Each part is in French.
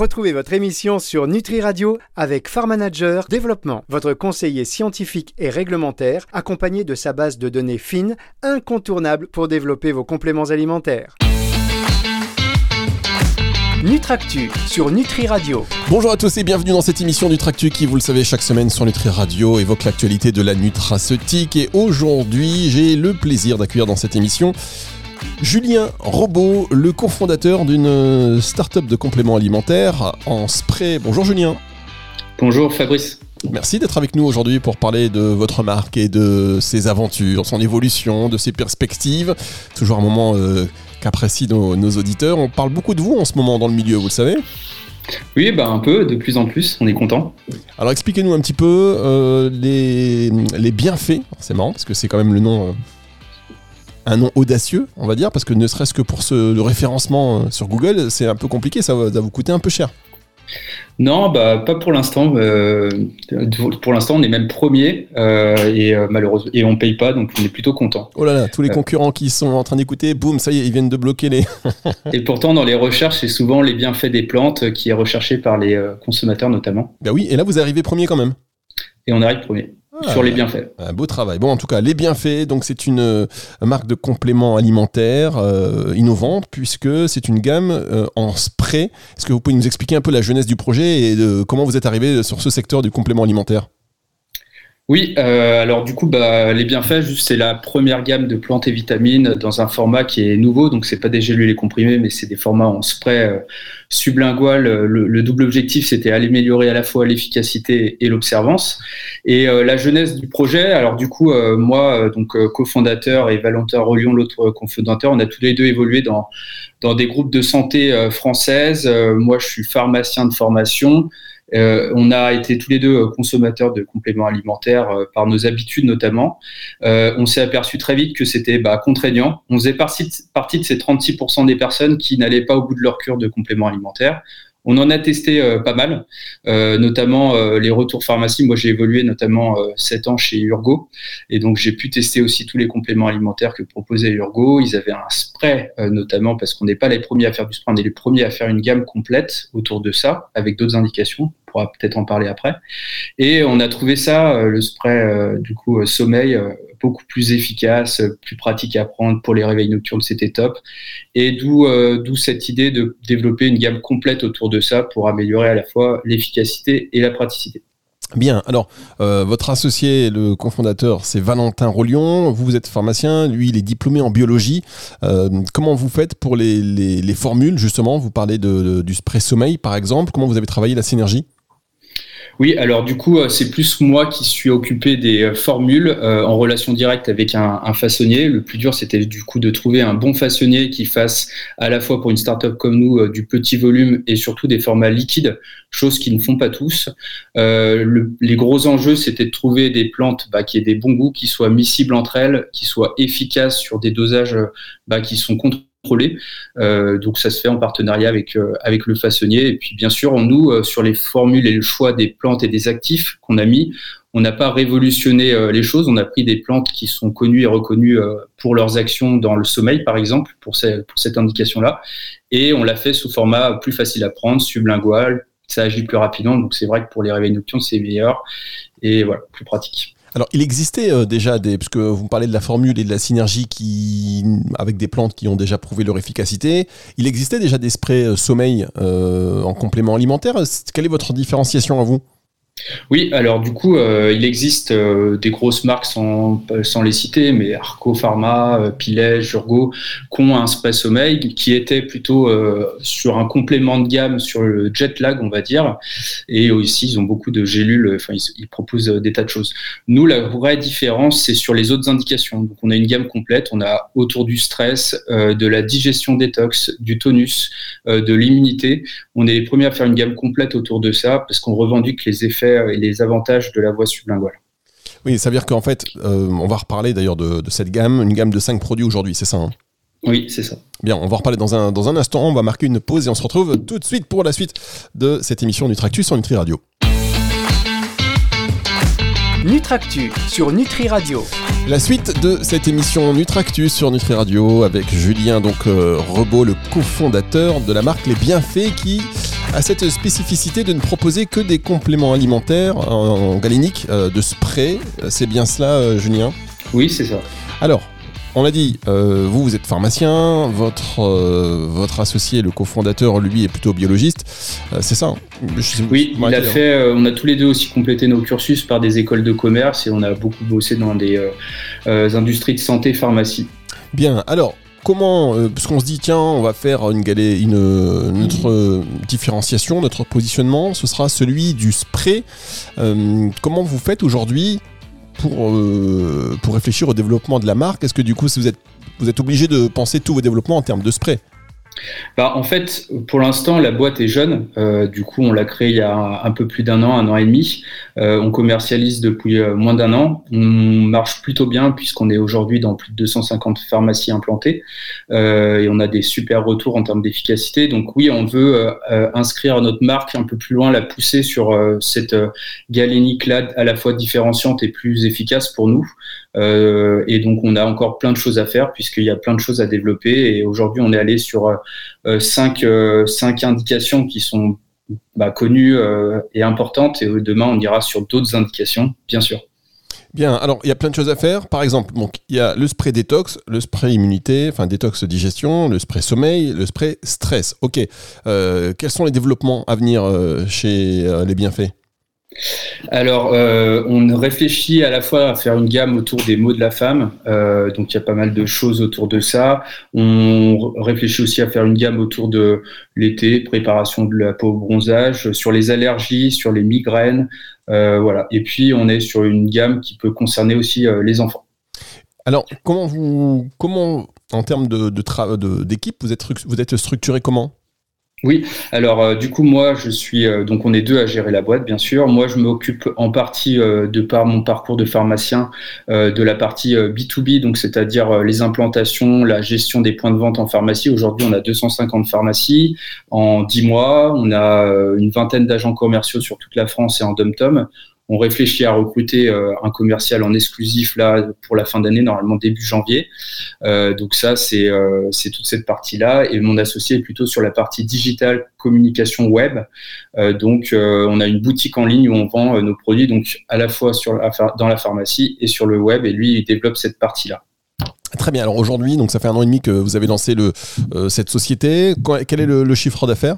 Retrouvez votre émission sur Nutri Radio avec Farm Manager Développement, votre conseiller scientifique et réglementaire, accompagné de sa base de données fines, incontournable pour développer vos compléments alimentaires. Nutractu sur Nutri Radio. Bonjour à tous et bienvenue dans cette émission Nutractu qui, vous le savez, chaque semaine sur Nutri Radio évoque l'actualité de la nutraceutique. Et aujourd'hui, j'ai le plaisir d'accueillir dans cette émission Julien Robot, le cofondateur d'une start-up de compléments alimentaires en spray. Bonjour Julien. Bonjour Fabrice. Merci d'être avec nous aujourd'hui pour parler de votre marque et de ses aventures, son évolution, de ses perspectives. Toujours un moment euh, qu'apprécient nos, auditeurs. On parle beaucoup de vous en ce moment dans le milieu, vous le savez oui, bah un peu, de plus en plus, on est content. Alors expliquez-nous un petit peu euh, les, bienfaits, c'est marrant parce que c'est quand même le nom, euh, un nom audacieux, on va dire, parce que ne serait-ce que pour ce, le référencement sur Google, c'est un peu compliqué, ça va vous coûter un peu cher. Non, bah, pas pour l'instant. Euh, pour l'instant, on est même premier euh, et euh, malheureusement et on paye pas, donc on est plutôt content. Oh là là, tous les concurrents qui sont en train d'écouter, boum, ça y est, ils viennent de bloquer les. et pourtant, dans les recherches, c'est souvent les bienfaits des plantes qui est recherché par les consommateurs notamment. Bah oui, et là vous arrivez premier quand même. Et on arrive premier. Ah, sur les bienfaits. Un beau travail. Bon, en tout cas, les bienfaits, donc c'est une euh, marque de compléments alimentaires euh, innovante puisque c'est une gamme euh, en spray. Est-ce que vous pouvez nous expliquer un peu la jeunesse du projet et de comment vous êtes arrivé sur ce secteur du complément alimentaire? Oui, euh, alors du coup, bah, les bienfaits, c'est la première gamme de plantes et vitamines dans un format qui est nouveau. Donc, c'est pas des gélules et comprimés, mais c'est des formats en spray euh, sublingual. Le, double objectif, c'était améliorer à la fois l'efficacité et l'observance. Et euh, la jeunesse du projet, alors du coup, moi, donc cofondateur et Valentin Rollion, l'autre cofondateur, on a tous les deux évolué dans dans des groupes de santé françaises. moi, je suis pharmacien de formation. Euh, on a été tous les deux euh, consommateurs de compléments alimentaires euh, par nos habitudes notamment. on s'est aperçu très vite que c'était bah, contraignant. On faisait partie, partie de ces 36% des personnes qui n'allaient pas au bout de leur cure de compléments alimentaires. On en a testé pas mal, notamment les retours pharmacie. Moi, j'ai évolué notamment 7 ans chez Urgo, et donc j'ai pu tester aussi tous les compléments alimentaires que proposait Urgo. Ils avaient un spray, notamment parce qu'on n'est pas les premiers à faire du spray, on est les premiers à faire une gamme complète autour de ça, avec d'autres indications pourra peut-être en parler après. Et on a trouvé ça, euh, le spray euh, du coup euh, sommeil, beaucoup plus efficace, plus pratique à prendre pour les réveils nocturnes, c'était top. Et d'où d'où cette idée de développer une gamme complète autour de ça pour améliorer à la fois l'efficacité et la praticité. Bien, alors votre associé, le cofondateur, c'est Valentin Rollion. Vous, vous êtes pharmacien, lui, il est diplômé en biologie. comment vous faites pour les, les, formules, justement? Vous parlez de, du spray sommeil, par exemple. Comment vous avez travaillé la synergie? Oui, alors du coup, euh, c'est plus moi qui suis occupé des euh, formules euh, en relation directe avec un, façonnier. Le plus dur, c'était du coup de trouver un bon façonnier qui fasse à la fois pour une startup comme nous du petit volume et surtout des formats liquides, chose qu'ils ne font pas tous. les gros enjeux, c'était de trouver des plantes bah, qui aient des bons goûts, qui soient miscibles entre elles, qui soient efficaces sur des dosages bah, qui sont contrôlés euh, donc ça se fait en partenariat avec euh, avec le façonnier. Et puis bien sûr, nous euh, sur les formules et le choix des plantes et des actifs qu'on a mis, on n'a pas révolutionné les choses. On a pris des plantes qui sont connues et reconnues pour leurs actions dans le sommeil, par exemple, pour, pour cette indication-là, et on l'a fait sous format plus facile à prendre, sublingual. Ça agit plus rapidement, donc c'est vrai que pour les réveils nocturnes, c'est meilleur et voilà, plus pratique. Alors, il existait euh, déjà des, puisque vous me parlez de la formule et de la synergie qui, avec des plantes qui ont déjà prouvé leur efficacité, il existait déjà des sprays euh, sommeil euh, en complément alimentaire. Quelle est votre différenciation à vous? Oui, alors du coup, euh, il existe euh, des grosses marques sans, les citer, mais Arco Pharma, euh, Pilège, Urgo, qui ont un spray sommeil qui était plutôt sur un complément de gamme sur le jet lag, on va dire. Et aussi, ils ont beaucoup de gélules, enfin, ils, proposent des tas de choses. Nous, la vraie différence, c'est sur les autres indications. Donc, on a une gamme complète, on a autour du stress, de la digestion détox, du tonus, de l'immunité. On est les premiers à faire une gamme complète autour de ça parce qu'on revendique les effets et les avantages de la voie sublinguale. Oui, ça veut dire qu'en fait, euh, on va reparler d'ailleurs de, cette gamme, une gamme de 5 produits aujourd'hui, c'est ça hein? Oui, c'est ça. Bien, on va reparler dans un, dans un instant, on va marquer une pause et on se retrouve tout de suite pour la suite de cette émission Nutractus sur Nutri Radio. Nutractus sur Nutri Radio. La suite de cette émission Nutractus sur Nutri Radio avec Julien donc euh, Rebaud, le cofondateur de la marque Les Bienfaits qui a cette spécificité de ne proposer que des compléments alimentaires en, galénique de spray. C'est bien cela, Julien? Oui, c'est ça. Alors, on l'a dit, euh, vous, vous êtes pharmacien, votre, euh, votre associé, le cofondateur, lui, est plutôt biologiste. Euh, c'est ça hein? Oui, il a fait, on a tous les deux aussi complété nos cursus par des écoles de commerce et on a beaucoup bossé dans des industries de santé, pharmacie. Bien, alors, comment, parce qu'on se dit, tiens, on va faire une, galée, une notre différenciation, notre positionnement, ce sera celui du spray. comment vous faites aujourd'hui pour, euh, pour réfléchir au développement de la marque? Est-ce que du coup, vous êtes, vous êtes obligé de penser tous vos développements en termes de spray? Bah, en fait, pour l'instant, la boîte est jeune. Euh, du coup, on l'a créée il y a un, peu plus d'un an, un an et demi. Euh, on commercialise depuis euh, moins d'un an. On marche plutôt bien puisqu'on est aujourd'hui dans plus de 250 pharmacies implantées et on a des super retours en termes d'efficacité. Donc oui, on veut inscrire notre marque un peu plus loin, la pousser sur cette galénique là à la fois différenciante et plus efficace pour nous. Et donc, on a encore plein de choses à faire puisqu'il y a plein de choses à développer. Et aujourd'hui, on est allé sur euh, cinq, euh, cinq indications qui sont bah, connues euh, et importantes. Et demain, on ira sur d'autres indications, bien sûr. Bien, alors il y a plein de choses à faire. Par exemple, donc, il y a le spray détox, le spray immunité, enfin détox digestion, le spray sommeil, le spray stress. Ok, quels sont les développements à venir chez les bienfaits? Alors, euh, on réfléchit à la fois à faire une gamme autour des mots de la femme, euh, donc il y a pas mal de choses autour de ça. On réfléchit aussi à faire une gamme autour de l'été, préparation de la peau au bronzage, sur les allergies, sur les migraines, euh, voilà. Et puis on est sur une gamme qui peut concerner aussi les enfants. Alors, comment vous, comment en termes de d'équipe, vous êtes vous êtes structuré comment? Oui, alors euh, du coup moi je suis euh, donc on est deux à gérer la boîte bien sûr. Moi je m'occupe en partie euh, de par mon parcours de pharmacien de la partie B2B donc c'est-à-dire les implantations, la gestion des points de vente en pharmacie. Aujourd'hui on a 250 pharmacies en 10 mois, on a une vingtaine d'agents commerciaux sur toute la France et en dom-tom on réfléchit à recruter euh, un commercial en exclusif là pour la fin d'année, normalement début janvier. Euh, donc ça, euh, c'est toute cette partie-là. Et mon associé est plutôt sur la partie digitale, communication web. donc on a une boutique en ligne où on vend nos produits, donc à la fois dans la pharmacie et sur le web. Et lui, il développe cette partie-là. Très bien. Alors aujourd'hui, donc ça fait un an et demi que vous avez lancé cette société. Quel est le chiffre d'affaires?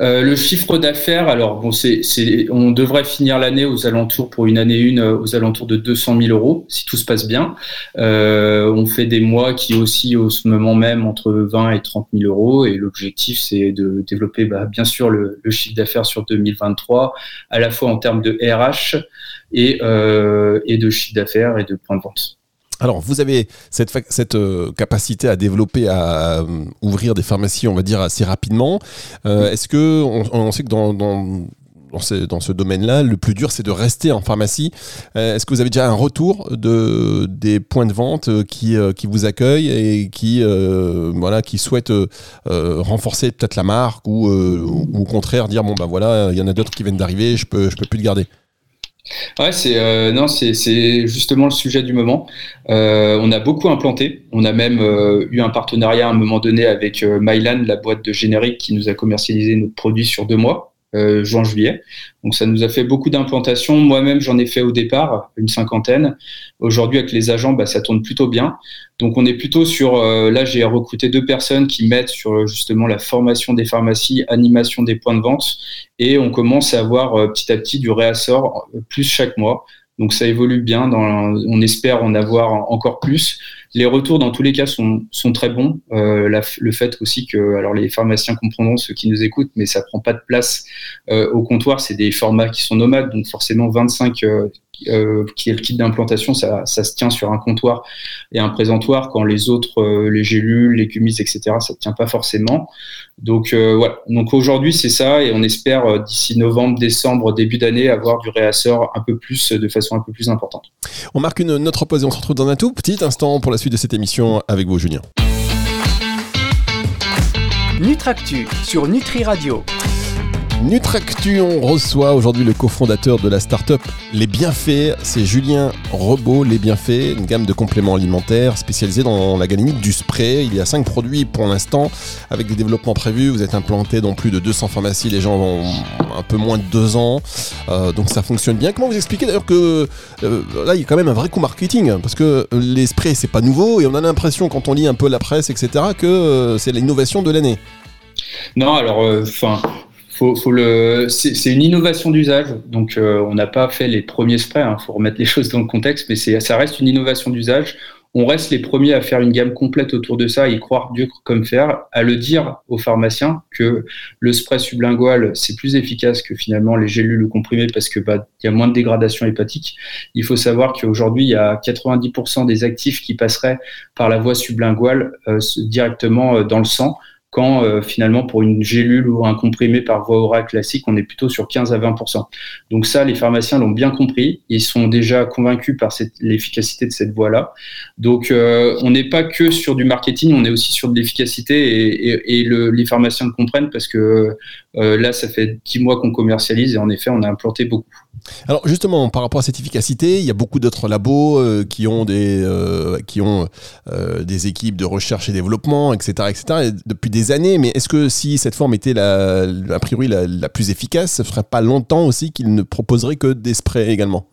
Euh, le chiffre d'affaires, alors bon, c'est, on devrait finir l'année aux alentours pour une année une euh, aux alentours de 200 000 euros si tout se passe bien. Euh, on fait des mois qui aussi au ce moment même entre 20 et 30 000 euros et l'objectif c'est de développer bah, bien sûr le, chiffre d'affaires sur 2023 à la fois en termes de RH et, et de chiffre d'affaires et de points de vente. Alors, vous avez cette, cette euh, capacité à développer, à, euh, ouvrir des pharmacies, on va dire, assez rapidement. Euh, est-ce que, on, sait que dans, dans, dans ce, domaine-là, le plus dur, c'est de rester en pharmacie. Est-ce que vous avez déjà un retour de, des points de vente qui, qui vous accueillent et qui, voilà, qui souhaitent renforcer peut-être la marque ou, ou, au contraire dire, bon, ben voilà, il y en a d'autres qui viennent d'arriver, je peux, je peux plus le garder? Ouais, c'est euh, non, c'est justement le sujet du moment. Euh, on a beaucoup implanté. On a même euh, eu un partenariat à un moment donné avec Mylan, la boîte de générique qui nous a commercialisé notre produit sur deux mois. Euh, juin-juillet. Donc ça nous a fait beaucoup d'implantations. Moi-même, j'en ai fait au départ une cinquantaine. Aujourd'hui, avec les agents, bah, ça tourne plutôt bien. Donc on est plutôt sur, euh, là j'ai recruté deux personnes qui mettent sur justement la formation des pharmacies, animation des points de vente, et on commence à avoir euh, petit à petit du réassort plus chaque mois. Donc ça évolue bien. Dans, on espère en avoir encore plus. Les retours, dans tous les cas, sont, très bons. Euh, le fait aussi que, alors les pharmaciens comprendront ceux qui nous écoutent, mais ça prend pas de place euh, au comptoir. C'est des formats qui sont nomades, donc forcément 25 euh, euh, qui est le kit d'implantation, ça, se tient sur un comptoir et un présentoir, quand les autres, les gélules, les cumisses, etc., ça ne tient pas forcément. Donc voilà. Donc aujourd'hui, c'est ça, et on espère d'ici novembre, décembre, début d'année, avoir du réassort un peu plus, de façon un peu plus importante. On marque une autre pause et on se retrouve dans un tout petit instant pour la suite de cette émission avec vous, Julien. Nutractu sur Nutri Radio. Nutractu, on reçoit aujourd'hui le cofondateur de la start-up Les Bienfaits, c'est Julien Rebaud, Les Bienfaits, une gamme de compléments alimentaires spécialisée dans la galénique du spray. Il y a 5 produits pour l'instant, avec des développements prévus. Vous êtes implanté dans plus de 200 pharmacies, les gens ont un peu moins de 2 ans, euh, donc ça fonctionne bien. Comment vous expliquez d'ailleurs que euh, là, il y a quand même un vrai coup marketing, parce que les sprays, c'est pas nouveau, et on a l'impression, quand on lit un peu la presse, etc., que euh, c'est l'innovation de l'année. Non, alors, enfin, faut, le, c'est une innovation d'usage. Donc, euh, on n'a pas fait les premiers sprays. Il hein, faut remettre les choses dans le contexte, mais ça reste une innovation d'usage. On reste les premiers à faire une gamme complète autour de ça, y croire dur comme faire, à le dire aux pharmaciens que le spray sublingual c'est plus efficace que finalement les gélules comprimées parce que bah il y a moins de dégradation hépatique. Il faut savoir qu'aujourd'hui il y a 90% des actifs qui passeraient par la voie sublinguale euh, directement euh, dans le sang quand euh, finalement pour une gélule ou un comprimé par voie orale classique, on est plutôt sur 15 à 20% Donc ça, les pharmaciens l'ont bien compris, ils sont déjà convaincus par l'efficacité de cette voie-là. Donc euh, on n'est pas que sur du marketing, on est aussi sur de l'efficacité et, les pharmaciens le comprennent parce que euh, là, ça fait 10 mois qu'on commercialise et en effet, on a implanté beaucoup. Alors justement, par rapport à cette efficacité, il y a beaucoup d'autres labos euh, qui ont des euh, qui ont euh, des équipes de recherche et développement, etc., etc. depuis des années. Mais est-ce que si cette forme était la, a priori la, plus efficace, ce ferait pas longtemps aussi qu'ils ne proposeraient que des sprays également?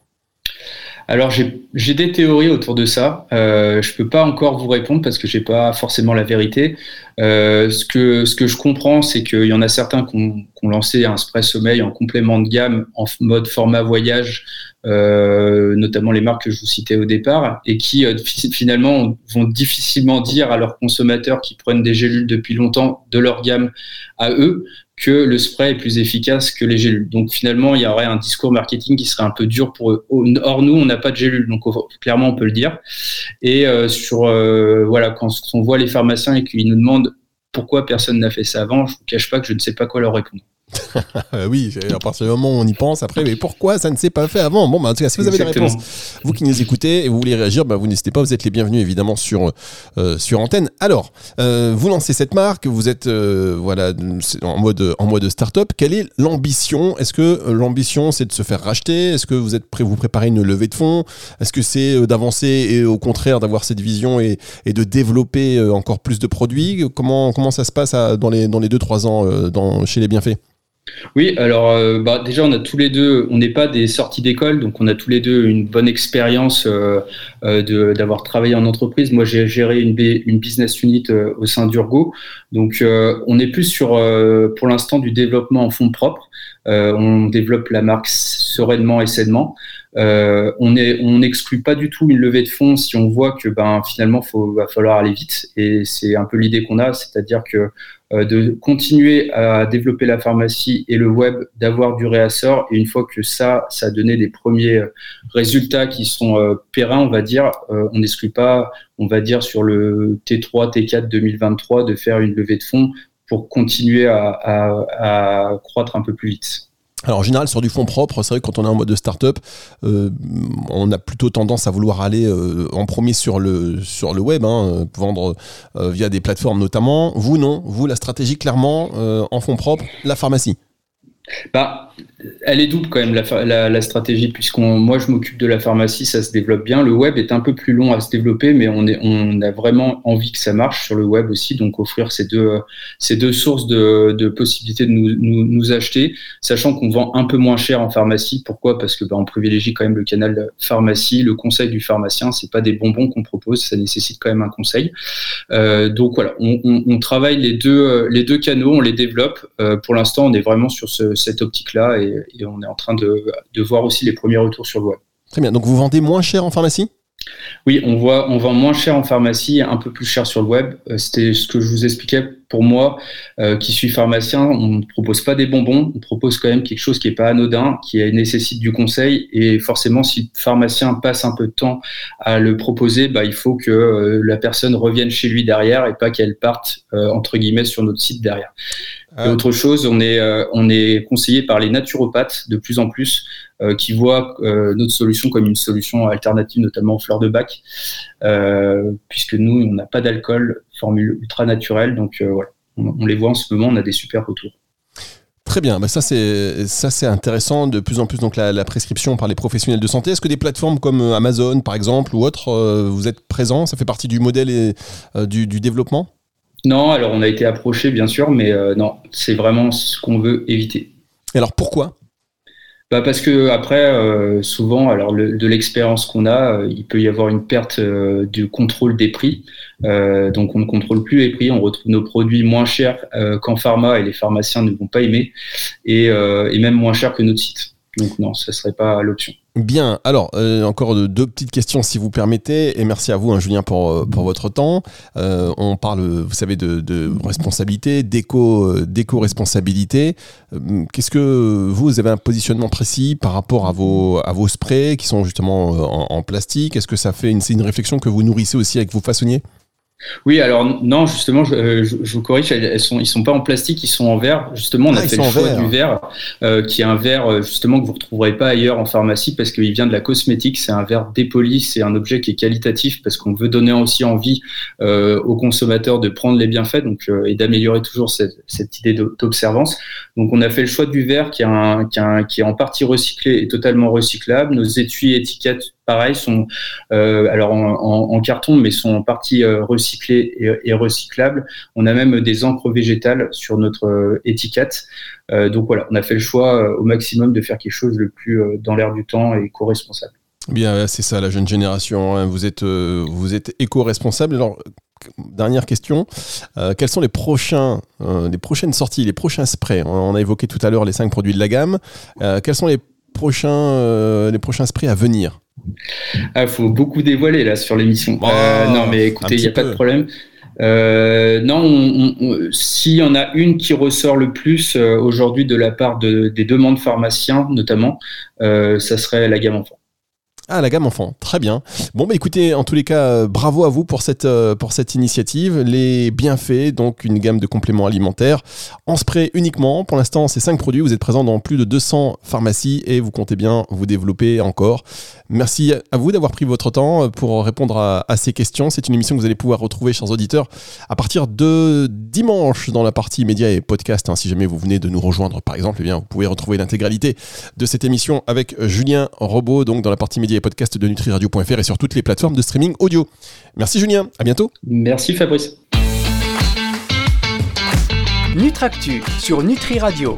Alors j'ai des théories autour de ça. Euh, je peux pas encore vous répondre parce que j'ai pas forcément la vérité. Euh, ce que ce que je comprends, c'est qu'il y en a certains qui ont, lancé un spray sommeil en complément de gamme en mode format voyage, euh, notamment les marques que je vous citais au départ, et qui finalement vont difficilement dire à leurs consommateurs qui prennent des gélules depuis longtemps de leur gamme à eux que le spray est plus efficace que les gélules. Donc finalement, il y aurait un discours marketing qui serait un peu dur pour eux. Or, nous, on pas de gélules, donc clairement, on peut le dire. Et euh, sur euh, voilà, quand on voit les pharmaciens et qu'ils nous demandent pourquoi personne n'a fait ça avant, je ne vous cache pas que je ne sais pas quoi leur répondre. oui, à partir du moment où on y pense, après, mais pourquoi ça ne s'est pas fait avant? Bon, bah, en tout cas, si vous avez des réponses, vous qui nous écoutez et vous voulez réagir, bah, vous n'hésitez pas, vous êtes les bienvenus évidemment sur, euh, sur antenne. Alors, euh, vous lancez cette marque, vous êtes euh, voilà, en mode, en mode start-up. Quelle est l'ambition? Est-ce que l'ambition c'est de se faire racheter? Est-ce que vous êtes prêt, vous préparez une levée de fonds? Est-ce que c'est d'avancer et au contraire d'avoir cette vision et, et, de développer encore plus de produits? Comment, comment ça se passe dans les 2-3 dans les deux, trois ans dans, chez les bienfaits? Oui, alors euh, bah, déjà on a tous les deux, on n'est pas des sorties d'école, donc on a tous les deux une bonne expérience euh, euh d'avoir travaillé en entreprise. Moi j'ai géré une, business unit au sein d'Urgo, donc on est plus sur pour l'instant du développement en fonds propres. on développe la marque sereinement et sainement. on n'exclut pas du tout une levée de fonds si on voit que ben finalement il va falloir aller vite et c'est un peu l'idée qu'on a, c'est-à-dire que euh, de continuer à développer la pharmacie et le web, d'avoir du réassort. Et une fois que ça, ça a donné des premiers euh, résultats qui sont euh, pérennes, on va dire, on n'exclut pas, on va dire, sur le T3, T4 2023, de faire une levée de fonds pour continuer à croître un peu plus vite. Alors en général sur du fonds propre, c'est vrai que quand on est en mode start-up, euh, on a plutôt tendance à vouloir aller euh, en premier sur le, sur le web, hein, vendre euh, via des plateformes notamment. Vous non, vous la stratégie clairement en fonds propres, la pharmacie. Bah, elle est double quand même la, stratégie puisqu'on moi je m'occupe de la pharmacie ça se développe bien. Le web est un peu plus long à se développer mais on est on a vraiment envie que ça marche sur le web aussi donc offrir ces deux ces deux sources de, de possibilités de nous, acheter sachant qu'on vend un peu moins cher en pharmacie. Pourquoi? Parce que bah, on privilégie quand même le canal pharmacie. Le conseil du pharmacien c'est pas des bonbons qu'on propose ça nécessite quand même un conseil. Euh, donc voilà on, travaille les deux les deux canaux on les développe. Euh, pour l'instant on est vraiment sur ce, cette optique là et, on est en train de, voir aussi les premiers retours sur le web. Très bien. Donc vous vendez moins cher en pharmacie? Oui, on, voit, on vend moins cher en pharmacie, un peu plus cher sur le web. Euh, c'était ce que je vous expliquais pour moi, euh, qui suis pharmacien. On ne propose pas des bonbons, on propose quand même quelque chose qui n'est pas anodin, qui nécessite du conseil. Et forcément, si le pharmacien passe un peu de temps à le proposer, bah, il faut que euh, la personne revienne chez lui derrière et pas qu'elle parte, entre guillemets, sur notre site derrière. Et autre chose, on est, on est conseillé par les naturopathes de plus en plus euh, qui voient euh, notre solution comme une solution alternative, notamment aux fleurs de bac, euh, puisque nous, on n'a pas d'alcool, formule ultra naturelle, donc voilà, on, les voit en ce moment, on a des super retours. Très bien, bah, ça c'est ça c'est intéressant. De plus en plus donc la, prescription par les professionnels de santé. Est-ce que des plateformes comme euh, Amazon par exemple ou autres, euh, vous êtes présents? Ça fait partie du modèle et euh, du, développement? Non, alors on a été approché bien sûr, mais non, c'est vraiment ce qu'on veut éviter. Et alors pourquoi? Bah parce que après, euh, souvent, alors de l'expérience qu'on a, euh, il peut y avoir une perte euh, du contrôle des prix. donc on ne contrôle plus les prix, on retrouve nos produits moins chers qu'en pharma et les pharmaciens ne vont pas aimer, et, et même moins chers que notre site. Donc non, ce ne serait pas l'option. Bien, alors euh, encore deux petites questions si vous permettez, et merci à vous hein, Julien pour, euh, pour votre temps. Euh, on parle, vous savez, de, responsabilité, d'éco-responsabilité. Qu'est-ce que vous, avez un positionnement précis par rapport à vos, à vos sprays qui sont justement en, plastique? Est-ce que ça fait une, une réflexion que vous nourrissez aussi avec vos façonniers? Oui, alors non, justement, euh, je, je, vous corrige, elles, sont, ils sont pas en plastique, ils sont en verre. Justement, on a ah, fait le choix du verre, euh, qui est un verre euh, justement que vous retrouverez pas ailleurs en pharmacie parce qu'il vient de la cosmétique. C'est un verre dépoli, c'est un objet qui est qualitatif parce qu'on veut donner aussi envie aux consommateurs de prendre les bienfaits, donc et d'améliorer toujours cette, cette idée d'observance. Donc, on a fait le choix du verre qui, a qui est en partie recyclé et totalement recyclable. Nos étuis étiquettes pareil, sont euh, alors en, carton, mais sont en partie euh, recyclés et, recyclables. On a même des encres végétales sur notre euh, étiquette. donc voilà, on a fait le choix au maximum de faire quelque chose le plus dans l'air du temps et co-responsable. Bien, c'est ça, la jeune génération. Hein. Vous êtes, vous êtes éco-responsable. Alors, dernière question. quels sont les prochains, les prochaines sorties, les prochains sprays? On a évoqué tout à l'heure les cinq produits de la gamme. quels sont les prochains, les prochains sprays à venir il ah, faut beaucoup dévoiler là sur l'émission. Oh, euh, non, mais écoutez, il n'y a pas de problème. Euh, non, s'il y en a une qui ressort le plus euh, aujourd'hui de la part de, des demandes pharmaciens, notamment, ça serait la gamme enfant. Ah, la gamme enfant, très bien. Bon, bah écoutez, en tous les cas, euh, bravo à vous pour cette, euh, pour cette initiative. Les bienfaits, donc une gamme de compléments alimentaires en spray uniquement. Pour l'instant, ces cinq produits, vous êtes présents dans plus de 200 pharmacies et vous comptez bien vous développer encore. Merci à vous d'avoir pris votre temps euh, pour répondre à, ces questions. C'est une émission que vous allez pouvoir retrouver, chers auditeurs, à partir de dimanche dans la partie médias et podcast. Hein. si jamais vous venez de nous rejoindre, par exemple, eh bien, vous pouvez retrouver l'intégralité de cette émission avec Julien Robot, donc dans la partie médias les podcasts de nutriradio.fr et sur toutes les plateformes de streaming audio. Merci Julien, à bientôt. Merci Fabrice. Nutractu sur Nutri Radio.